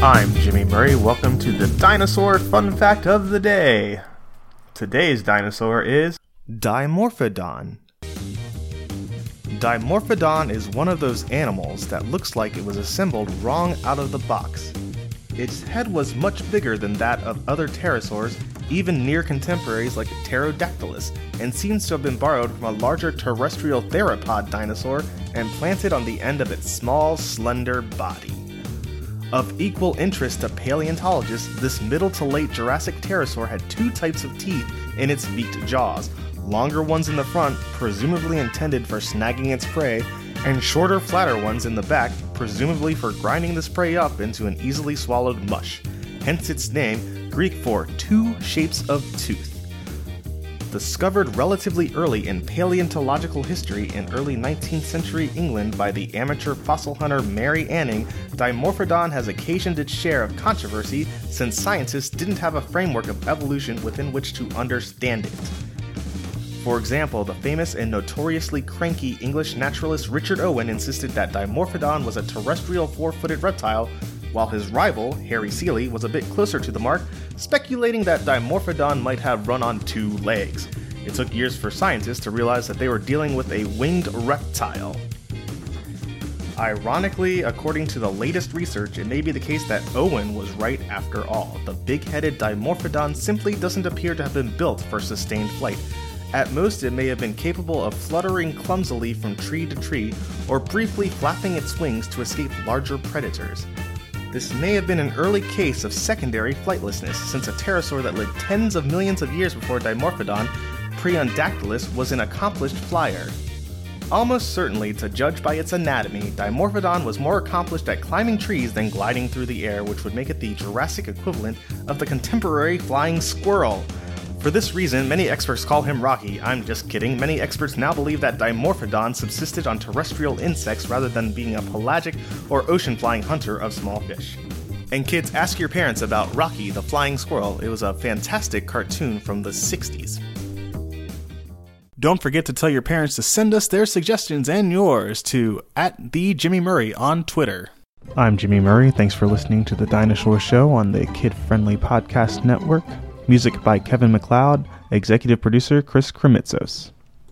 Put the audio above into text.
Murray. Welcome to the dinosaur fun fact of the day. Today's dinosaur is Dimorphodon. Dimorphodon is one of those animals that looks like it was assembled wrong out of the box. Its head was much bigger than that of other pterosaurs, even near contemporaries like Pterodactylus, and seems to have been borrowed from a larger terrestrial theropod dinosaur and planted on the end of its small, slender body. Of equal interest to paleontologists, this middle to late Jurassic pterosaur had two types of teeth in its beaked jaws longer ones in the front, presumably intended for snagging its prey, and shorter, flatter ones in the back, presumably for grinding this prey up into an easily swallowed mush. Hence its name, Greek for two shapes of tooth. Discovered relatively early in paleontological history in early 19th century England by the amateur fossil hunter Mary Anning, Dimorphodon has occasioned its share of controversy since scientists didn't have a framework of evolution within which to understand it. For example, the famous and notoriously cranky English naturalist Richard Owen insisted that Dimorphodon was a terrestrial four footed reptile, while his rival, Harry Seeley, was a bit closer to the mark, speculating that Dimorphodon might have run on two legs. It took years for scientists to realize that they were dealing with a winged reptile. Ironically, according to the latest research, it may be the case that Owen was right after all. The big headed Dimorphodon simply doesn't appear to have been built for sustained flight. At most, it may have been capable of fluttering clumsily from tree to tree, or briefly flapping its wings to escape larger predators. This may have been an early case of secondary flightlessness, since a pterosaur that lived tens of millions of years before Dimorphodon, Preondactylus, was an accomplished flyer. Almost certainly, to judge by its anatomy, Dimorphodon was more accomplished at climbing trees than gliding through the air, which would make it the Jurassic equivalent of the contemporary flying squirrel. For this reason, many experts call him Rocky. I'm just kidding. Many experts now believe that Dimorphodon subsisted on terrestrial insects rather than being a pelagic or ocean flying hunter of small fish. And kids, ask your parents about Rocky the Flying Squirrel. It was a fantastic cartoon from the 60s. Don't forget to tell your parents to send us their suggestions and yours to at the Jimmy Murray on Twitter. I'm Jimmy Murray. Thanks for listening to the Dinosaur Show on the Kid Friendly Podcast Network. Music by Kevin MacLeod, executive producer Chris Kremitzos.